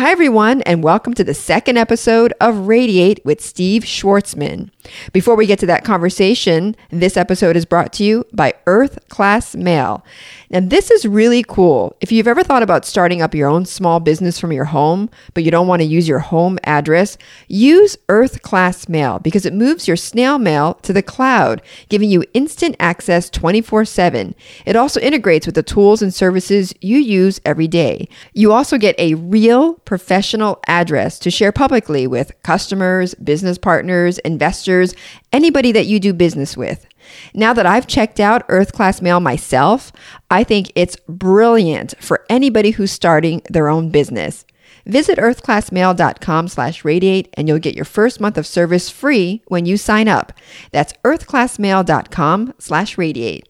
Hi, everyone, and welcome to the second episode of Radiate with Steve Schwarzman. Before we get to that conversation, this episode is brought to you by Earth Class Mail. Now, this is really cool. If you've ever thought about starting up your own small business from your home, but you don't want to use your home address, use Earth Class Mail because it moves your snail mail to the cloud, giving you instant access 24 7. It also integrates with the tools and services you use every day. You also get a real professional address to share publicly with customers, business partners, investors, anybody that you do business with. Now that I've checked out Earth Class Mail myself, I think it's brilliant for anybody who's starting their own business. Visit earthclassmail.com slash radiate and you'll get your first month of service free when you sign up. That's earthclassmail.com slash radiate.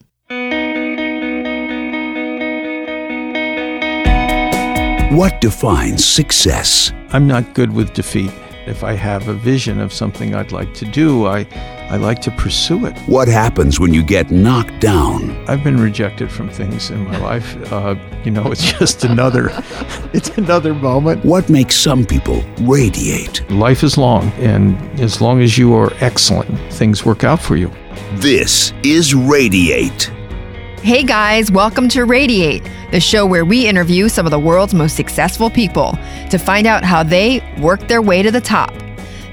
What defines success? I'm not good with defeat. If I have a vision of something I'd like to do, I, I like to pursue it. What happens when you get knocked down? I've been rejected from things in my life. Uh, you know, it's just another, it's another moment. What makes some people radiate? Life is long, and as long as you are excellent, things work out for you. This is Radiate. Hey guys, welcome to Radiate, the show where we interview some of the world's most successful people to find out how they work their way to the top.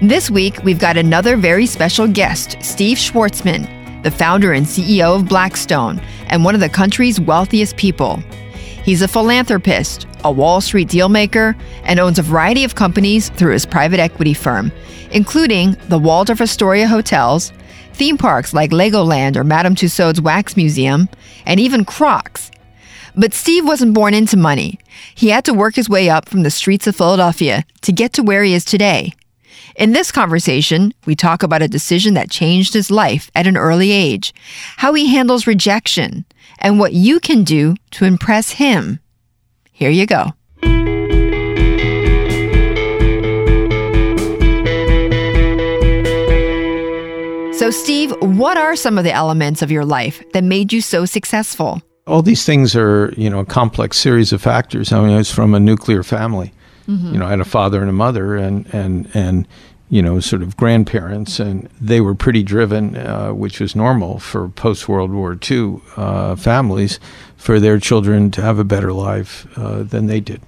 This week, we've got another very special guest, Steve Schwarzman, the founder and CEO of Blackstone and one of the country's wealthiest people. He's a philanthropist, a Wall Street dealmaker, and owns a variety of companies through his private equity firm, including the Waldorf Astoria Hotels, theme parks like Legoland or Madame Tussauds Wax Museum, and even Crocs. But Steve wasn't born into money. He had to work his way up from the streets of Philadelphia to get to where he is today. In this conversation, we talk about a decision that changed his life at an early age, how he handles rejection, and what you can do to impress him. Here you go. So, Steve, what are some of the elements of your life that made you so successful? All these things are, you know, a complex series of factors. I mean, I was from a nuclear family. Mm-hmm. You know, I had a father and a mother, and and and you know, sort of grandparents, and they were pretty driven, uh, which was normal for post World War II uh, families, for their children to have a better life uh, than they did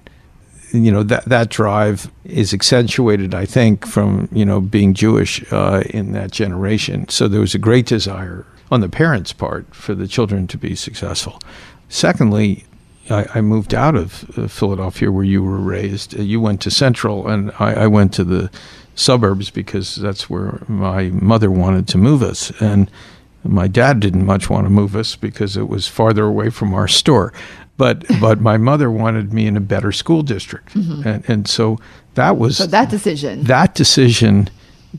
you know that that drive is accentuated, I think, from you know being Jewish uh, in that generation. So there was a great desire on the parents' part for the children to be successful. Secondly, I, I moved out of uh, Philadelphia, where you were raised. Uh, you went to Central, and I, I went to the suburbs because that's where my mother wanted to move us, and my dad didn't much want to move us because it was farther away from our store but but my mother wanted me in a better school district, mm-hmm. and and so that was so that decision. That decision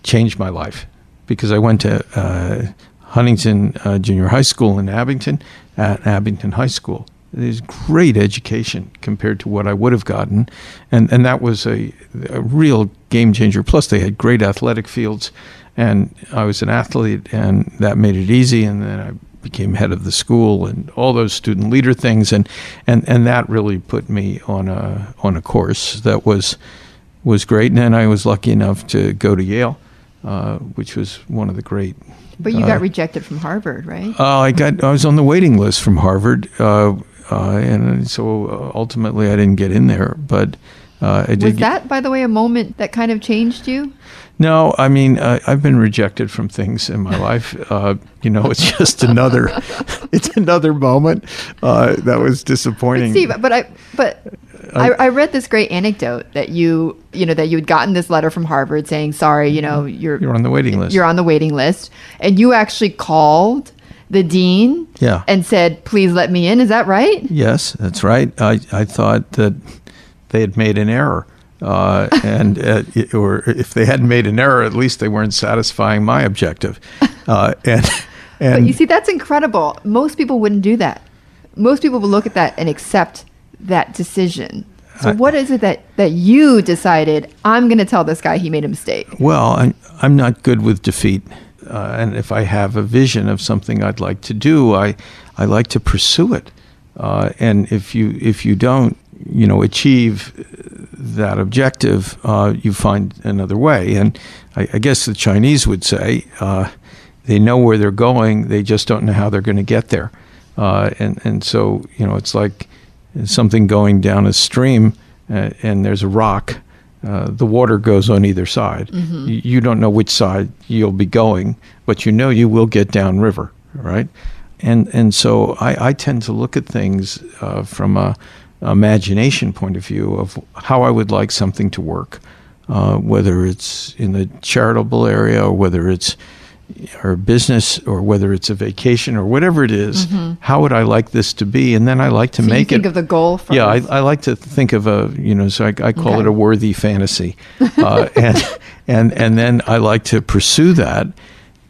changed my life because I went to uh, Huntington uh, Junior High School in Abington at Abington High School. It is great education compared to what I would have gotten, and and that was a, a real game changer. Plus, they had great athletic fields, and I was an athlete, and that made it easy. And then I became head of the school and all those student leader things. And and and that really put me on a on a course that was was great. And then I was lucky enough to go to Yale uh, which was one of the great but you uh, got rejected from Harvard right? Uh, I got I was on the waiting list from Harvard uh, uh, and so ultimately I didn't get in there. But uh, was that, by the way, a moment that kind of changed you? No, I mean uh, I've been rejected from things in my life. Uh, you know, it's just another, it's another moment uh, that was disappointing. But Steve, but I, but I, I, read this great anecdote that you, you know, that you had gotten this letter from Harvard saying, "Sorry, you know, you're you're on the waiting list. You're on the waiting list," and you actually called the dean, yeah. and said, "Please let me in." Is that right? Yes, that's right. I I thought that they had made an error. Uh, and uh, or if they hadn't made an error, at least they weren't satisfying my objective. Uh, and and but you see, that's incredible. Most people wouldn't do that. Most people would look at that and accept that decision. So I, what is it that that you decided? I'm going to tell this guy he made a mistake. Well, I'm I'm not good with defeat. Uh, and if I have a vision of something I'd like to do, I, I like to pursue it. Uh, and if you if you don't, you know, achieve that objective, uh, you find another way. And I, I guess the Chinese would say uh, they know where they're going, they just don't know how they're going to get there. Uh, and and so you know, it's like something going down a stream, uh, and there's a rock. Uh, the water goes on either side. You, you don't know which side you'll be going, but you know you will get downriver, right? And and so I, I tend to look at things uh, from a imagination point of view of how I would like something to work, uh, whether it's in the charitable area or whether it's or business or whether it's a vacation or whatever it is, How would I like this to be? And then I like to Mm-hmm. So you make think it. of the goal first. Yeah, I, I like to think of a you know, so I, I call Okay. it a worthy fantasy, uh, and and and then I like to pursue that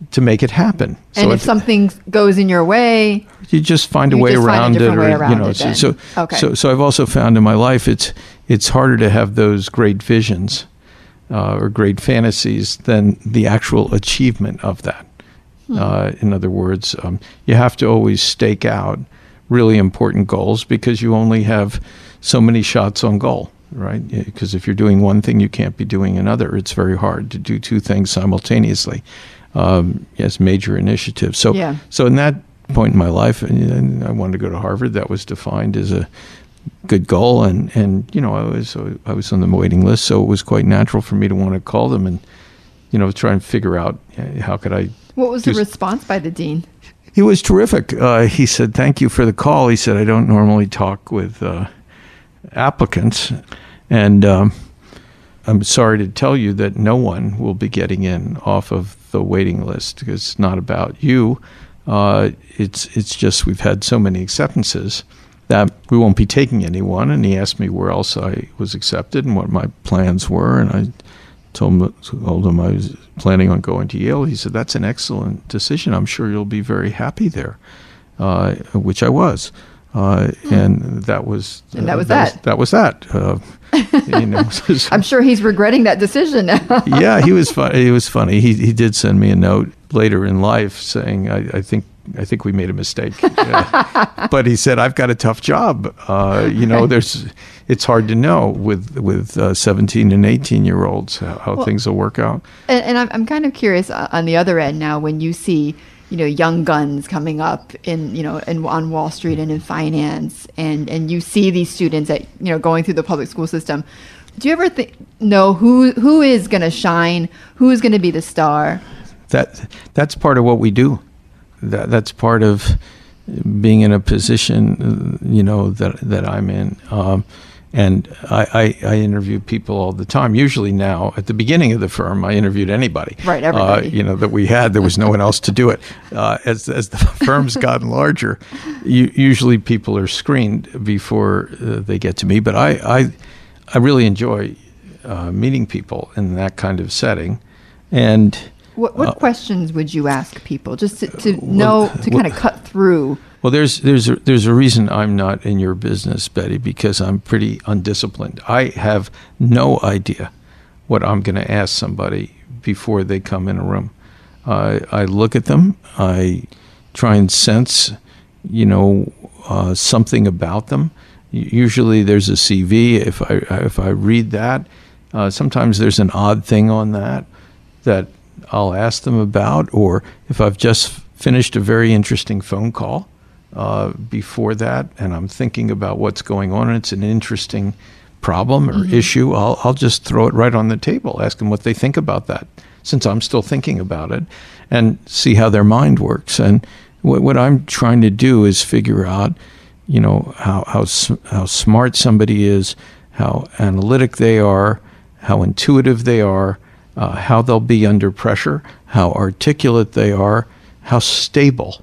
to make it happen. and So if something goes in your way, you just find a way a around it, or you know. so, so Okay. so so I've also found in my life it's it's harder to have those great visions uh, or great fantasies than the actual achievement of that. Hmm. Uh, in other words, um, you have to always stake out really important goals because you only have so many shots on goal, right? Because if you're doing one thing, you can't be doing another. It's very hard to do two things simultaneously. Um, yes, major initiatives. So, Yeah. so in that point in my life, and, I wanted to go to Harvard. That was defined as a good goal, and and you know I was I was on the waiting list, so it was quite natural for me to want to call them and you know try and figure out uh, how could I what was the response by the dean? he was terrific. Uh, he said, "Thank you for the call." He said, "I don't normally talk with uh, applicants, and um, I'm sorry to tell you that no one will be getting in off of the waiting list because it's not about you. Uh, it's it's just we've had so many acceptances that we won't be taking anyone." And he asked me where else I was accepted and what my plans were, and I told him, told him I was planning on going to Yale. He said, "That's an excellent decision. I'm sure you'll be very happy there," uh, which I was, uh, and that was Hmm. And that uh, was that. that. Was, that was that. Uh, you know, so- I'm sure he's regretting that decision now. yeah, he was fun. He was funny. He he did send me a note later in life saying, "I, I think." I think we made a mistake, Yeah. but he said, "I've got a tough job. Uh, you know, there's, it's hard to know with with uh, 17 and 18 year olds how, how things will work out." And, and I'm, I'm kind of curious uh, on the other end now when you see, you know, young guns coming up in, you know, in, on Wall Street and in finance, and and you see these students that you know going through the public school system. Do you ever think know who who is going to shine? Who is going to be the star? that that's part of what we do. That that's part of being in a position, you know, that that I'm in. Um, and I, I, I interview people all the time. Usually now, at the beginning of the firm, I interviewed anybody. Right, Uh, you know that we had. There was no one else to do it. Uh, as as the firm's gotten larger, you, usually people are screened before uh, they get to me. But I I, I really enjoy uh, meeting people in that kind of setting, and. What what Uh, questions would you ask people just to, to know to well- kind of cut through? Well, there's there's a, there's a reason I'm not in your business, Betty, because I'm pretty undisciplined. I have no idea what I'm going to ask somebody before they come in a room. I I look at them. I try and sense, you know, uh, something about them. Usually, there's a CV. If I if I read that, uh, sometimes there's an odd thing on that that I'll ask them about, or if I've just finished a very interesting phone call uh, before that, and I'm thinking about what's going on, and it's an interesting problem or issue, I'll, I'll just throw it right on the table, ask them what they think about that, since I'm still thinking about it, and see how their mind works. And what, what I'm trying to do is figure out, you know, how, how, how smart somebody is, how analytic they are, how intuitive they are, uh, how they'll be under pressure, how articulate they are, how stable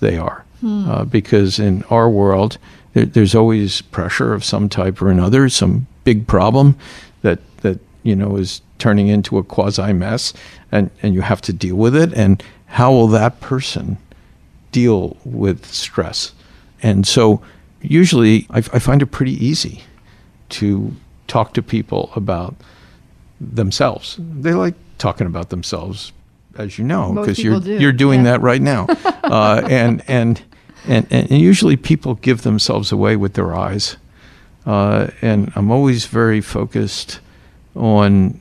they are. Uh, because in our world, there, there's always pressure of some type or another, some big problem that that you know is turning into a quasi mess, and and you have to deal with it. And how will that person deal with stress? And so, usually, I, I find it pretty easy to talk to people about themselves. They like talking about themselves, as you know, because you're do, you're doing yeah. that right now, uh, and, and and and usually people give themselves away with their eyes. uh, and I'm always very focused on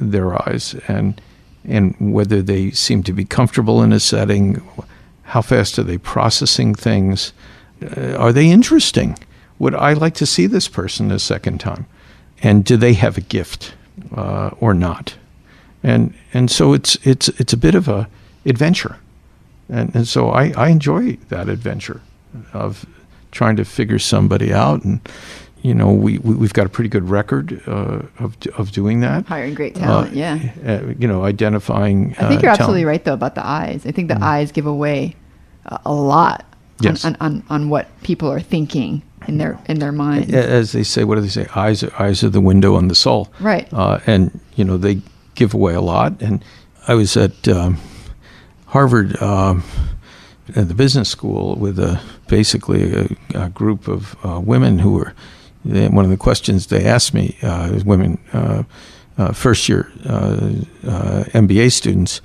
their eyes and and whether they seem to be comfortable in a setting, how fast are they processing things, uh, are they interesting? Would I like to see this person a second time, and do they have a gift uh, or not? And and so it's it's it's a bit of a adventure, and and so I, I enjoy that adventure of trying to figure somebody out and you know, we, we have got a pretty good record uh, of of doing that. Hiring great talent, Uh, yeah. Uh, you know, identifying. I think uh, you're absolutely talent. right though about the eyes. I think the eyes give away a lot Yes. on, on, on, what people are thinking in their in their mind. As they say, what do they say? Eyes, are- eyes are the window on the soul. Right. Uh, and you know they give away a lot. And I was at um, Harvard um, at the business school with a basically a, a group of uh, women who were. They, one of the questions they asked me, uh, is women, uh, uh, first year uh, uh, MBA students,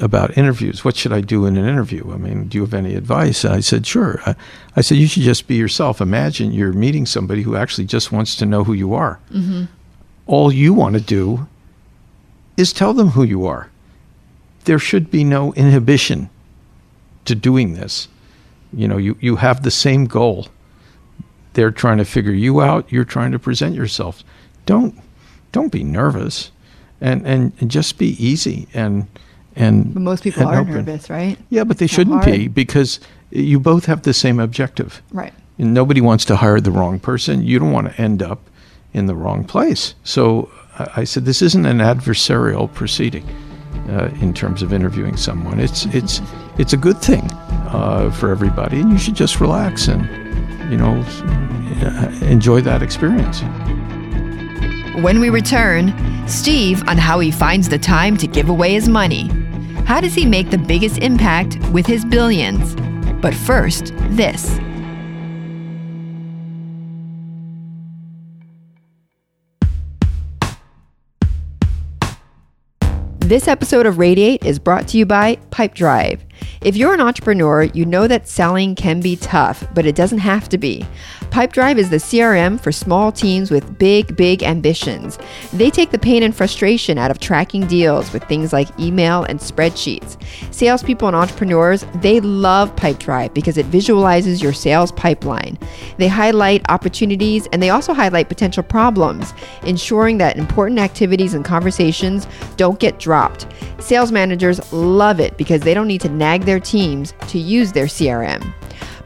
about interviews. What should I do in an interview? I mean, do you have any advice? And I said, sure. I, I said, you should just be yourself. Imagine you're meeting somebody who actually just wants to know who you are. Mm-hmm. All you want to do is tell them who you are. There should be no inhibition to doing this. You know, you, you have the same goal. They're trying to figure you out. You're trying to present yourself. Don't don't be nervous, and and, and just be easy and and. But most people and are open. nervous, right? Yeah, but they How shouldn't be because you both have the same objective. Right. And nobody wants to hire the wrong person. You don't want to end up in the wrong place. So I I said, this isn't an adversarial proceeding uh, in terms of interviewing someone. It's it's it's a good thing uh, for everybody, and you should just relax and you know enjoy that experience. When we return, Steve on how he finds the time to give away his money. How does he make the biggest impact with his billions? But first, this. This episode of Radiate is brought to you by Pipedrive. If you're an entrepreneur, you know that selling can be tough, but it doesn't have to be. Pipedrive is the CRM for small teams with big, big ambitions. They take the pain and frustration out of tracking deals with things like email and spreadsheets. Salespeople and entrepreneurs, they love Pipedrive because it visualizes your sales pipeline. They highlight opportunities and they also highlight potential problems, ensuring that important activities and conversations don't get dropped. Sales managers love it because they don't need to nag their teams to use their CRM.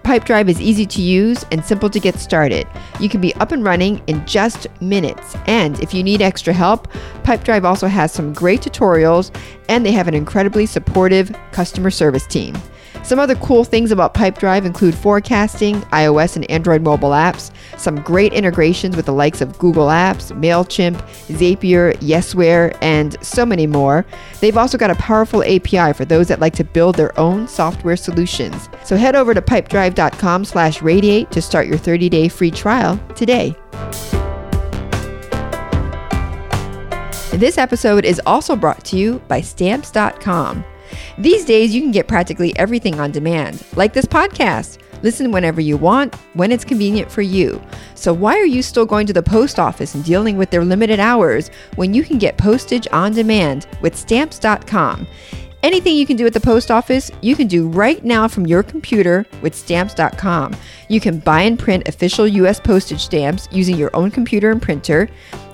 Pipedrive is easy to use and simple to get started. You can be up and running in just minutes. And if you need extra help, Pipedrive also has some great tutorials and they have an incredibly supportive customer service team. Some other cool things about Pipedrive include forecasting, iOS and Android mobile apps, some great integrations with the likes of Google Apps, MailChimp, Zapier, Yesware, and so many more. They've also got a powerful API for those that like to build their own software solutions. So head over to pipedrive.com slash radiate to start your 30-day free trial today. This episode is also brought to you by Stamps.com. These days, you can get practically everything on demand, like this podcast. Listen whenever you want, when it's convenient for you. So, why are you still going to the post office and dealing with their limited hours when you can get postage on demand with Stamps.com? Anything you can do at the post office, you can do right now from your computer with stamps.com. You can buy and print official US postage stamps using your own computer and printer.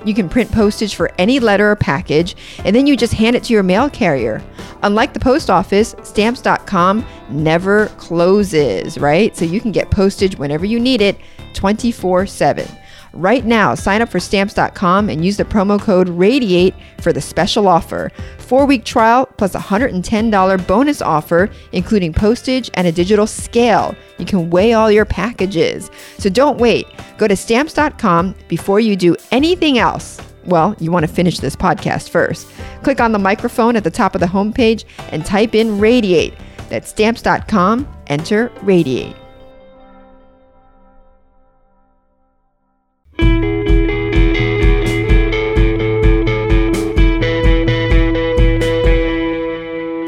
You can print postage for any letter or package, and then you just hand it to your mail carrier. Unlike the post office, stamps.com never closes, right? So you can get postage whenever you need it 24 7. Right now, sign up for stamps.com and use the promo code RADIATE for the special offer. Four week trial plus $110 bonus offer, including postage and a digital scale. You can weigh all your packages. So don't wait. Go to stamps.com before you do anything else. Well, you want to finish this podcast first. Click on the microphone at the top of the homepage and type in RADIATE. That's stamps.com, enter RADIATE.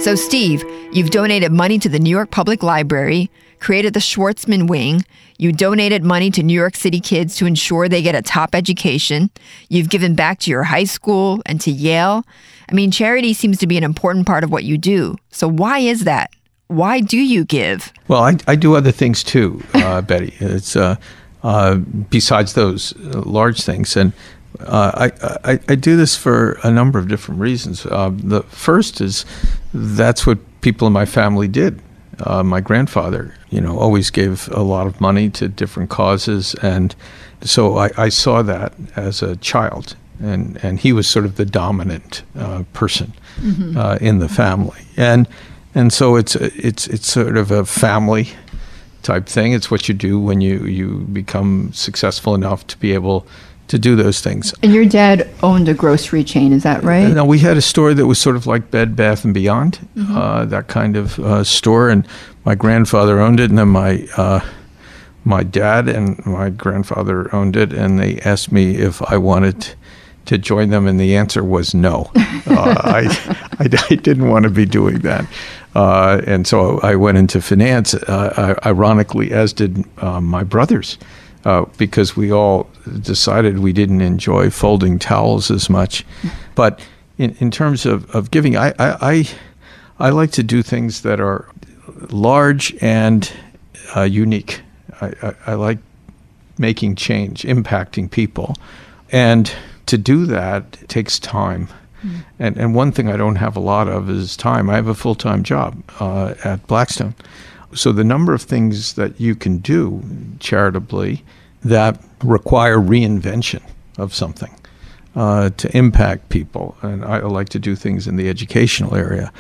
So, Steve, you've donated money to the New York Public Library, created the Schwarzman Wing, You donated money to New York City kids to ensure they get a top education. You've given back to your high school and to Yale. I mean, charity seems to be an important part of what you do. So, why is that? Why do you give? Well, I, I do other things too, uh, Betty. It's uh, uh, besides those uh, large things, and uh, I, I, I do this for a number of different reasons. Uh, the first is that's what people in my family did. Uh, my grandfather, you know, always gave a lot of money to different causes, and so I, I saw that as a child, and and he was sort of the dominant uh, person uh, in the family, and and so it's it's it's sort of a family type thing. It's what you do when you you become successful enough to be able to do those things. And your dad owned a grocery chain, is that right? No, we had a store that was sort of like Bed Bath and Beyond, uh, that kind of uh, store, and my grandfather owned it, and then my uh, my dad and my grandfather owned it, and they asked me if I wanted to join them, and the answer was no. uh, I, I I didn't want to be doing that, uh, and so I went into finance. Uh, ironically, as did my brothers uh, because we all decided we didn't enjoy folding towels as much. But in, in terms of, of giving, I, I, I, I like to do things that are large and uh, unique. I, I, I like making change, impacting people. And to do that takes time. And, and one thing I don't have a lot of is time. I have a full time job uh, at Blackstone. So the number of things that you can do charitably that require reinvention of something uh, to impact people. And I like to do things in the educational area.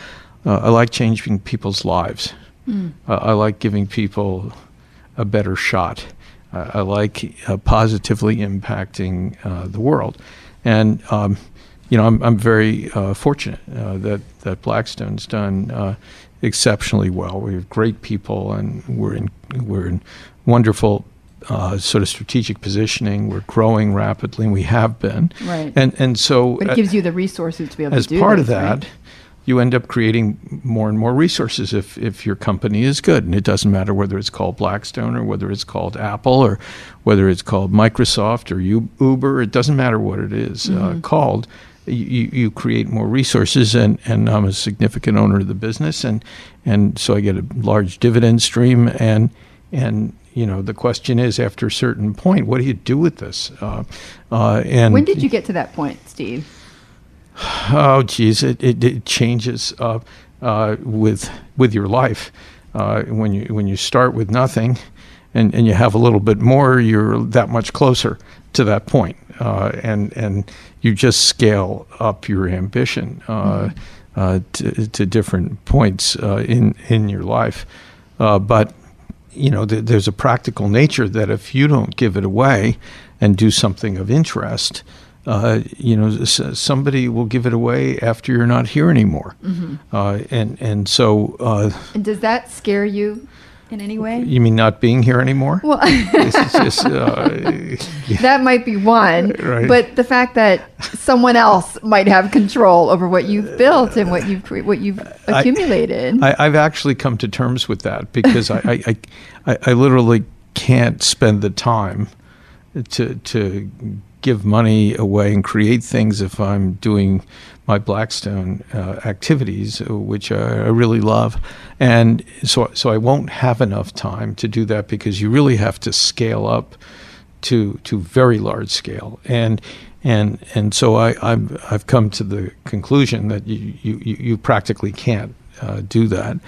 Uh, I like changing people's lives. Uh, I like giving people a better shot. Uh, I like uh, positively impacting uh, the world. And um, you know, I'm, I'm very uh, fortunate uh, that that Blackstone's done uh, exceptionally well. We have great people, and we're in we're in wonderful uh, sort of strategic positioning. We're growing rapidly, and we have been. Right. And and so But uh, it gives you the resources to be able as to do As part of that, right? you end up creating more and more resources if, if your company is good. And it doesn't matter whether it's called Blackstone or whether it's called Apple or whether it's called Microsoft or Uber. It doesn't matter what it is, uh, called. You, you create more resources, and, and I'm a significant owner of the business, and, and so I get a large dividend stream. And, and you know, the question is, after a certain point, what do you do with this? Uh, uh, and When did you get to that point, Steve? Oh, geez, it, it, it changes uh, uh, with with your life. Uh, when you when you start with nothing, and, and you have a little bit more, you're that much closer to that point. Uh, and and you just scale up your ambition uh, uh, to, to different points uh, in in your life. Uh, but you know, th- there's a practical nature that if you don't give it away and do something of interest, uh, you know, s- somebody will give it away after you're not here anymore. Uh, and and so, uh, And does that scare you in any way? you mean not being here anymore? Well, just, uh, that might be one, Right. but the fact that someone else might have control over what you've built and what you've what you've accumulated. I, I've actually come to terms with that because I, I, I, I, I literally can't spend the time to to give money away and create things if I'm doing my Blackstone uh, activities, uh, which I, really love, and so so I won't have enough time to do that because you really have to scale up to to very large scale. And and and so I I've, I've come to the conclusion that you you, you practically can't uh, do that.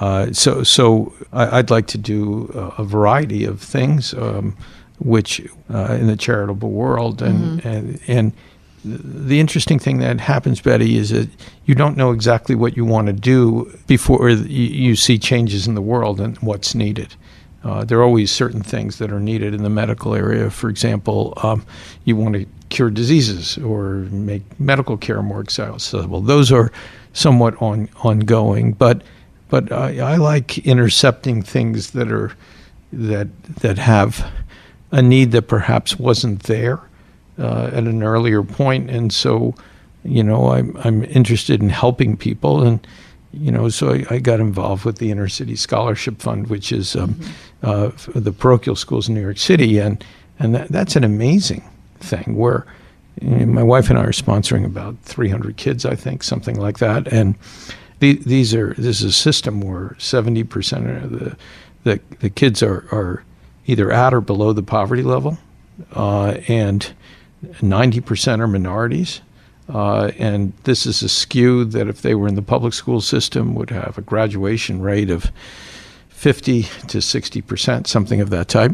Uh, so so I, I'd like to do a, a variety of things, um, which uh, in the charitable world and and and the interesting thing that happens, Betty, is that you don't know exactly what you want to do before you, you see changes in the world and what's needed. Uh, there are always certain things that are needed in the medical area. For example, um, you want to cure diseases or make medical care more accessible. Those are somewhat on, ongoing, but but I, I like intercepting things that are that that have a need that perhaps wasn't there uh, at an earlier point, and so you know I'm I'm interested in helping people. And you know, so I, I got involved with the Inner City Scholarship Fund, which is um, uh, f- the parochial schools in New York City, and and that, that's an amazing thing where you know, my wife and I are sponsoring about 300 kids, I think, something like that, and the, these are this is a system where 70 percent of the, the the kids are are either at or below the poverty level, uh, and 90 percent are minorities. Uh, and this is a skew that if they were in the public school system would have a graduation rate of 50 to 60 percent, something of that type.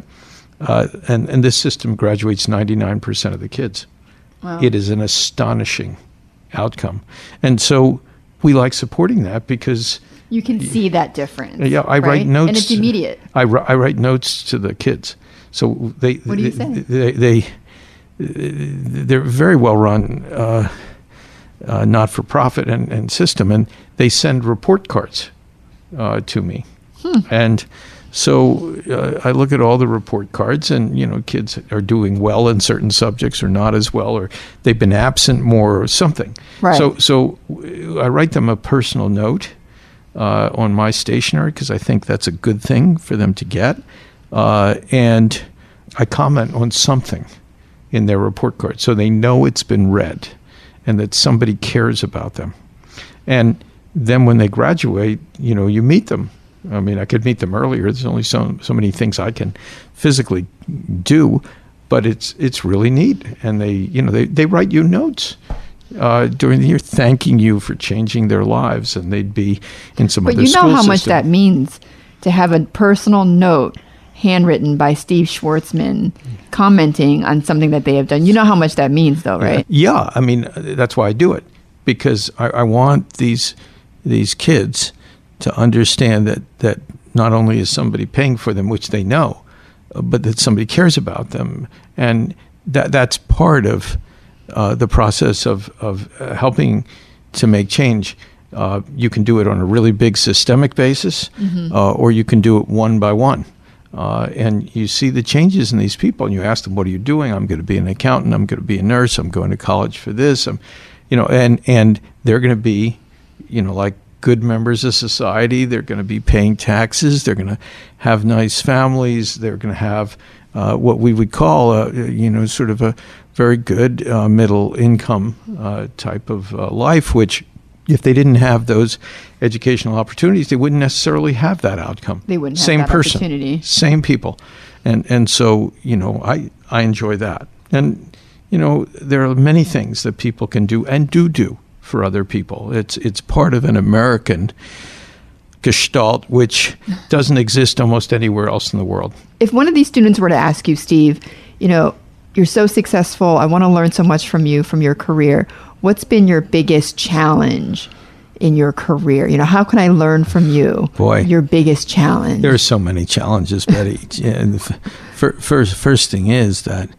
Uh, and, and this system graduates 99 percent of the kids. It is an astonishing outcome. And so we like supporting that because You can see that difference. yeah, I right? write notes. and it's immediate. I, I write notes to the kids. So they What do you they, say? They, they they're very well run, uh, uh, not for profit and, and system, and they send report cards uh, to me, Hmm. and so uh, I look at all the report cards, and you know, kids are doing well in certain subjects, or not as well, or they've been absent more, or something. Right. So so I write them a personal note uh, on my stationery because I think that's a good thing for them to get. Uh, and I comment on something in their report card so they know it's been read and that somebody cares about them. And then when they graduate, you know, you meet them. I mean, I could meet them earlier. There's only so so many things I can physically do, but it's it's really neat. And they, you know, they, they write you notes uh, during the year thanking you for changing their lives, and they'd be in some But other But you know how much that means to have a personal note handwritten by Steve Schwarzman commenting on something that they have done. You know how much that means, though, right? Yeah, I mean uh, that's why I do it because I, I want these these kids to understand that that not only is somebody paying for them, which they know, uh, but that somebody cares about them, and that that's part of uh, the process of of uh, helping to make change. Uh, you can do it on a really big systemic basis, uh, or you can do it one by one. Uh, and you see the changes in these people, and you ask them, "What are you doing?" I'm going to be an accountant. I'm going to be a nurse. I'm going to college for this. I'm, you know, and and they're going to be, you know, like good members of society. They're going to be paying taxes. They're going to have nice families. They're going to have uh, what we would call, a, you know, sort of a very good uh, middle income uh, type of uh, life, which if they didn't have those educational opportunities, they wouldn't necessarily have that outcome. They wouldn't have Same that person, opportunity. same people, and and so you know I I enjoy that, and you know there are many things that people can do and do do for other people. It's it's part of an American gestalt which doesn't exist almost anywhere else in the world. If one of these students were to ask you, Steve, you know, you're so successful, I want to learn so much from you, from your career. What's been your biggest challenge in your career? You know, how can I learn from you? Boy. Your biggest challenge. There are so many challenges, Betty. and the f- fir- first, first thing is that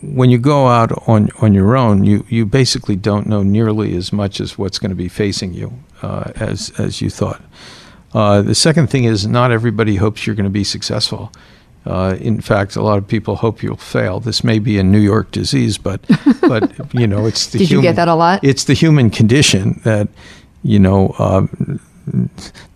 when you go out on, on your own, you, you basically don't know nearly as much as what's going to be facing you uh, as, as you thought. Uh, the second thing is not everybody hopes you're going to be successful. Uh, in fact, a lot of people hope you'll fail. This may be a New York disease, but but you know it's the Did you human, get that a lot? It's the human condition that you know um,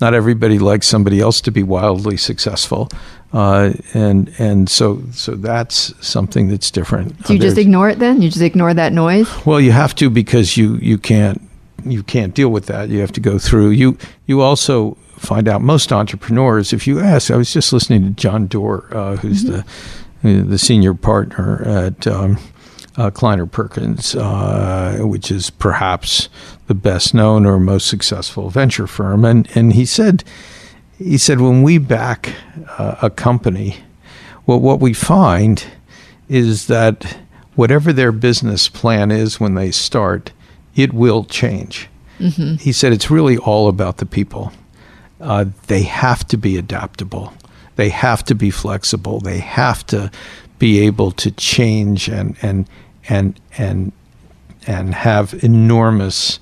not everybody likes somebody else to be wildly successful, uh, and and so so that's something that's different. Do you Uh, just ignore it then? You just ignore that noise? well, you have to because you you can't you can't deal with that. You have to go through. You you also find out most entrepreneurs. If you ask, I was just listening to John Doerr, uh, who's the the senior partner at um, uh, Kleiner Perkins, uh, which is perhaps the best known or most successful venture firm, and and he said he said when we back uh, a company, well, what we find is that whatever their business plan is when they start, it will change. He said it's really all about the people. Uh, they have to be adaptable. They have to be flexible. They have to be able to change and and and and and have enormous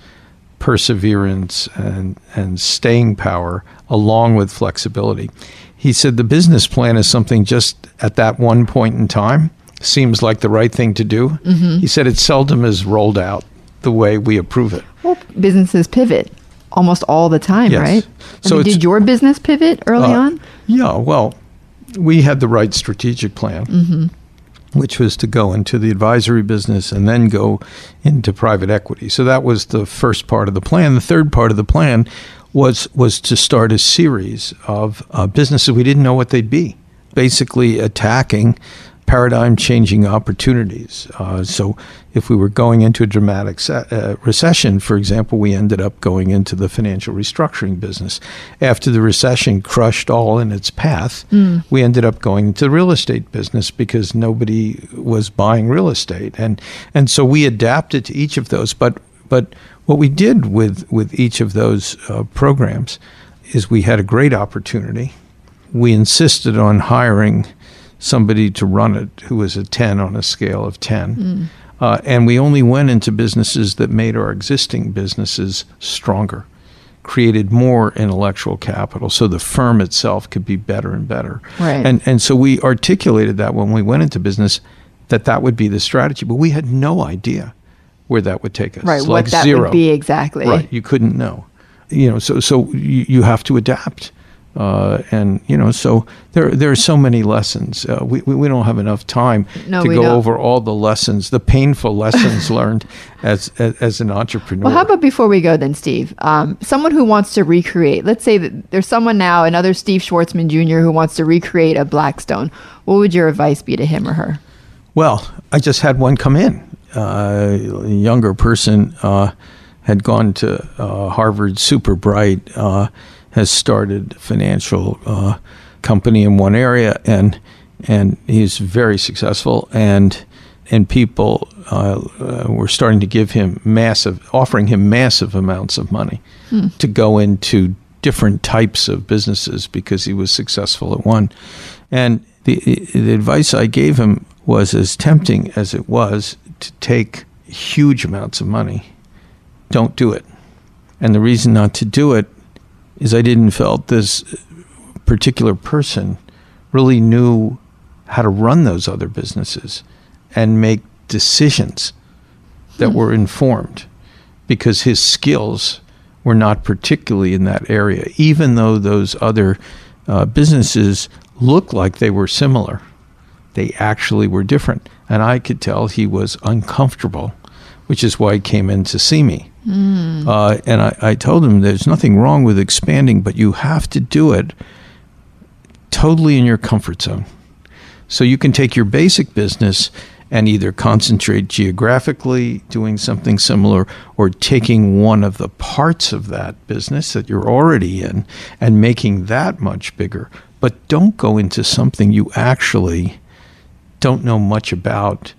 perseverance and, and staying power along with flexibility. He said the business plan is something just at that one point in time seems like the right thing to do. He said it seldom is rolled out the way we approve it. Well, businesses pivot. Almost all the time, Yes. right? I So mean, did your business pivot early Uh, on? Yeah, well, we had the right strategic plan, which was to go into the advisory business and then go into private equity. So that was the first part of the plan. The third part of the plan was was to start a series of uh, businesses we didn't know what they'd be, basically attacking paradigm changing opportunities. Uh, so, if we were going into a dramatic se- uh, recession, for example, we ended up going into the financial restructuring business. After the recession crushed all in its path, we ended up going into the real estate business because nobody was buying real estate, and and so we adapted to each of those. But but what we did with with each of those uh, programs is we had a great opportunity. We insisted on hiring somebody to run it who was a 10 on a scale of 10. Uh, and we only went into businesses that made our existing businesses stronger, created more intellectual capital so the firm itself could be better and better. Right. And, and so we articulated that when we went into business that that would be the strategy, but we had no idea where that would take us. Right, Like what that zero. would be exactly. Right, you couldn't know. You know, so so you, you have to adapt, uh, and you know, so there there are so many lessons. Uh, we, we we don't have enough time No, to go don't. over all the lessons, the painful lessons learned as, as as an entrepreneur. Well, how about before we go then, Steve? Um, someone who wants to recreate, let's say that there's someone now, another Steve Schwarzman Jr., who wants to recreate a Blackstone. What would your advice be to him or her? Well, I just had one come in. Uh, a younger person uh, had gone to uh, Harvard, super bright, uh, has started a financial uh, company in one area, and and he's very successful. And and people uh, uh, were starting to give him massive, offering him massive amounts of money to go into different types of businesses because he was successful at one. And the, the advice I gave him was as tempting as it was to take huge amounts of money. Don't do it. And the reason not to do it is I didn't felt this particular person really knew how to run those other businesses and make decisions that were informed because his skills were not particularly in that area, even though those other uh, businesses looked like they were similar. They actually were different. And I could tell he was uncomfortable, which is why he came in to see me. Uh, and I, I told him there's nothing wrong with expanding, but you have to do it totally in your comfort zone. So you can take your basic business and either concentrate geographically doing something similar or taking one of the parts of that business that you're already in and making that much bigger. But don't go into something you actually don't know much about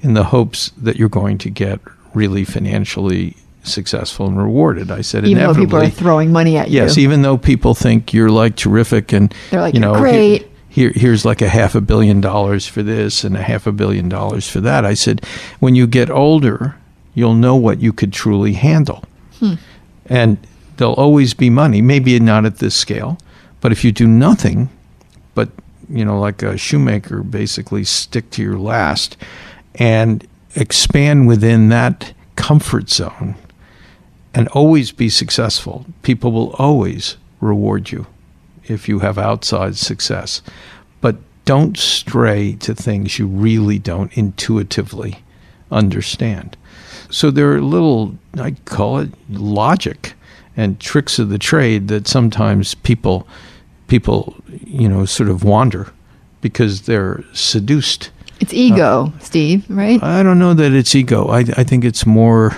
in the hopes that you're going to get really financially successful and rewarded. I said Even though people are throwing money at you. Yes, even though people think you're like terrific and They're like, you know, great." Here, here, here's like a half a billion dollars for this and a half a billion dollars for that. I said, when you get older, you'll know what you could truly handle, hmm. and there'll always be money. Maybe not at this scale, but if you do nothing, but you know, like a shoemaker, basically stick to your last and expand within that comfort zone and always be successful. People will always reward you if you have outside success. But don't stray to things you really don't intuitively understand. So there are little, I call it logic and tricks of the trade that sometimes people people you know sort of wander because they're seduced it's ego, uh, Steve, right? I don't know that it's ego. I, I think it's more.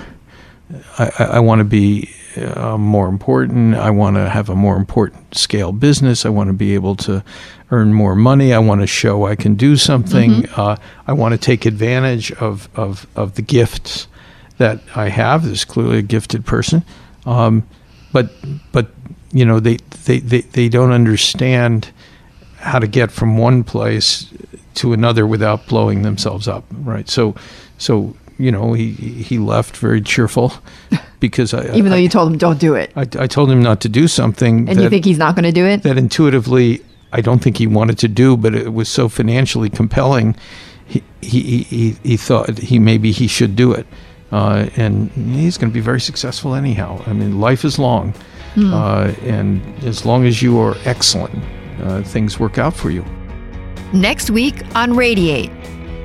I, I- want to be uh, more important. I want to have a more important scale business. I want to be able to earn more money. I want to show I can do something. Uh, I want to take advantage of, of, of the gifts that I have. There's clearly a gifted person, um, but but you know they, they, they, they don't understand how to get from one place to another without blowing themselves up, right? So, so you know, he he left very cheerful because I Even though I, you told him don't do it, I, I told him not to do something and that, you think he's not going to do it. that intuitively I don't think he wanted to do, but it was so financially compelling, he he he, he thought he maybe he should do it. uh, and he's going to be very successful anyhow. I mean, life is long, uh, and as long as you are excellent, uh, things work out for you. Next week on Radiate,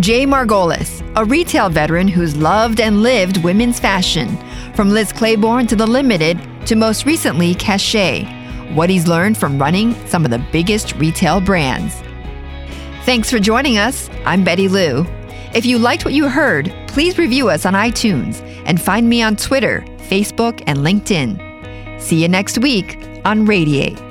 Jay Margolis, a retail veteran who's loved and lived women's fashion, from Liz Claiborne to The Limited to most recently Cache, what he's learned from running some of the biggest retail brands. Thanks for joining us. I'm Betty Liu. If you liked what you heard, please review us on iTunes and find me on Twitter, Facebook, and LinkedIn. See you next week on Radiate.